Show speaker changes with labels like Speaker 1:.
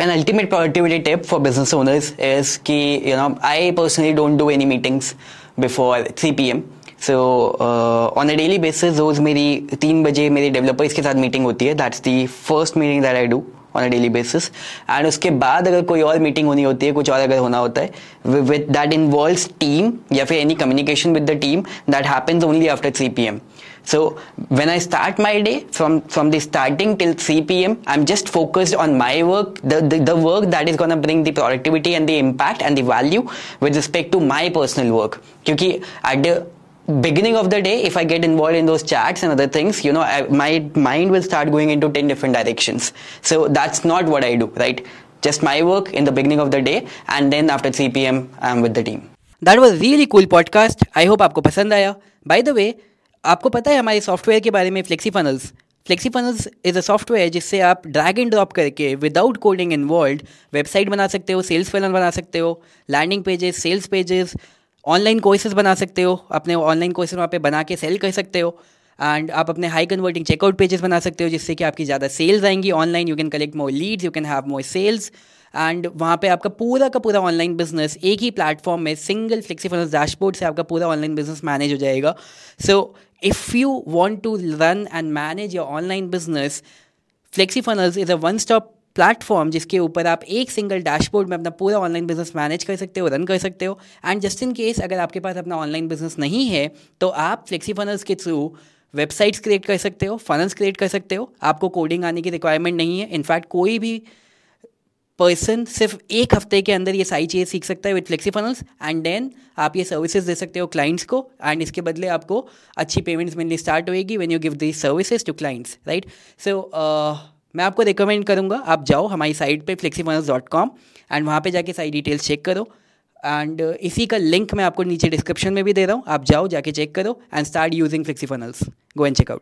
Speaker 1: An ultimate productivity tip for business owners is key you know I personally don't do any meetings before three P M so on a daily basis रोज मेरी तीन बजे मेरी developers के साथ meeting होती है. That's the first meeting that I do on a daily basis and उसके बाद अगर कोई और मीटिंग होनी होती है, कुछ और अगर होना होता है विद दैट इन्वॉल्व टीम या फिर any communication with the team that happens only after three P M so when I start my day from from the starting till three P M I am just focused on my work the work that is gonna bring the productivity and the impact and the value with respect to my personal work क्योंकि at the beginning of the day, if I get involved in those chats and other things, you know, I, my mind will start going into 10 different directions. So that's not what I do, right? Just my work in the beginning of the day, and then after 3 p.m., I'm with the team.
Speaker 2: That was really cool podcast. I hope आपको पसंद आया. By the way, आपको पता है हमारे software के बारे में FlexiFunnels FlexiFunnels is a software जिससे आप ड्रैग एंड ड्रॉप करके विदाउट कोडिंग इन्वॉल्व वेबसाइट बना सकते हो सेल्स फनल बना सकते हो landing pages sales pages online courses बना सकते हो, अपने ऑनलाइन कोर्सेज वहाँ पे बना के सेल कर सकते हो एंड आप अपने हाई कन्वर्टिंग चेकआउट पेजेस बना सकते हो, जिससे कि आपकी ज़्यादा सेल्स आएँगी online you can collect more leads you can have more sales and वहाँ पे आपका पूरा का पूरा ऑनलाइन बिज़नेस एक ही प्लेटफॉर्म में सिंगल फ्लेक्सीफाइनेंस डैशबोर्ड से आपका पूरा ऑनलाइन बिज़नेस मैनेज हो जाएगा. So if you want to run and manage your online business FlexiFunnels is a one stop platform जिसके ऊपर आप एक सिंगल डैशबोर्ड में अपना पूरा ऑनलाइन बिज़नेस मैनेज कर सकते हो रन कर सकते हो। एंड जस्ट इन केस अगर आपके पास अपना ऑनलाइन बिज़नेस नहीं है तो आप फ्लेक्सी फनल्स के थ्रू वेबसाइट्स क्रिएट कर सकते हो फनल्स क्रिएट कर सकते हो। आपको कोडिंग आने की रिक्वायरमेंट नहीं है। इनफैक्ट कोई भी पर्सन सिर्फ़ एक हफ़्ते के अंदर ये सारी चीज़ें सीख सकता है with flexi funnels and then आप ये सर्विसेज़ दे सकते हो क्लाइंट्स को। एंड इसके बदले आपको अच्छी पेमेंट्स मिलनी स्टार्ट होएगी when you give the services to clients right so मैं आपको रिकमेंड करूँगा आप जाओ हमारी साइट पे FlexiFunnels dot com and वहाँ पर जाके सारी डिटेल्स चेक करो एंड uh, इसी का लिंक मैं आपको नीचे डिस्क्रिप्शन में भी दे रहा हूँ आप जाओ जाके चेक करो and start using FlexiFunnels go and check out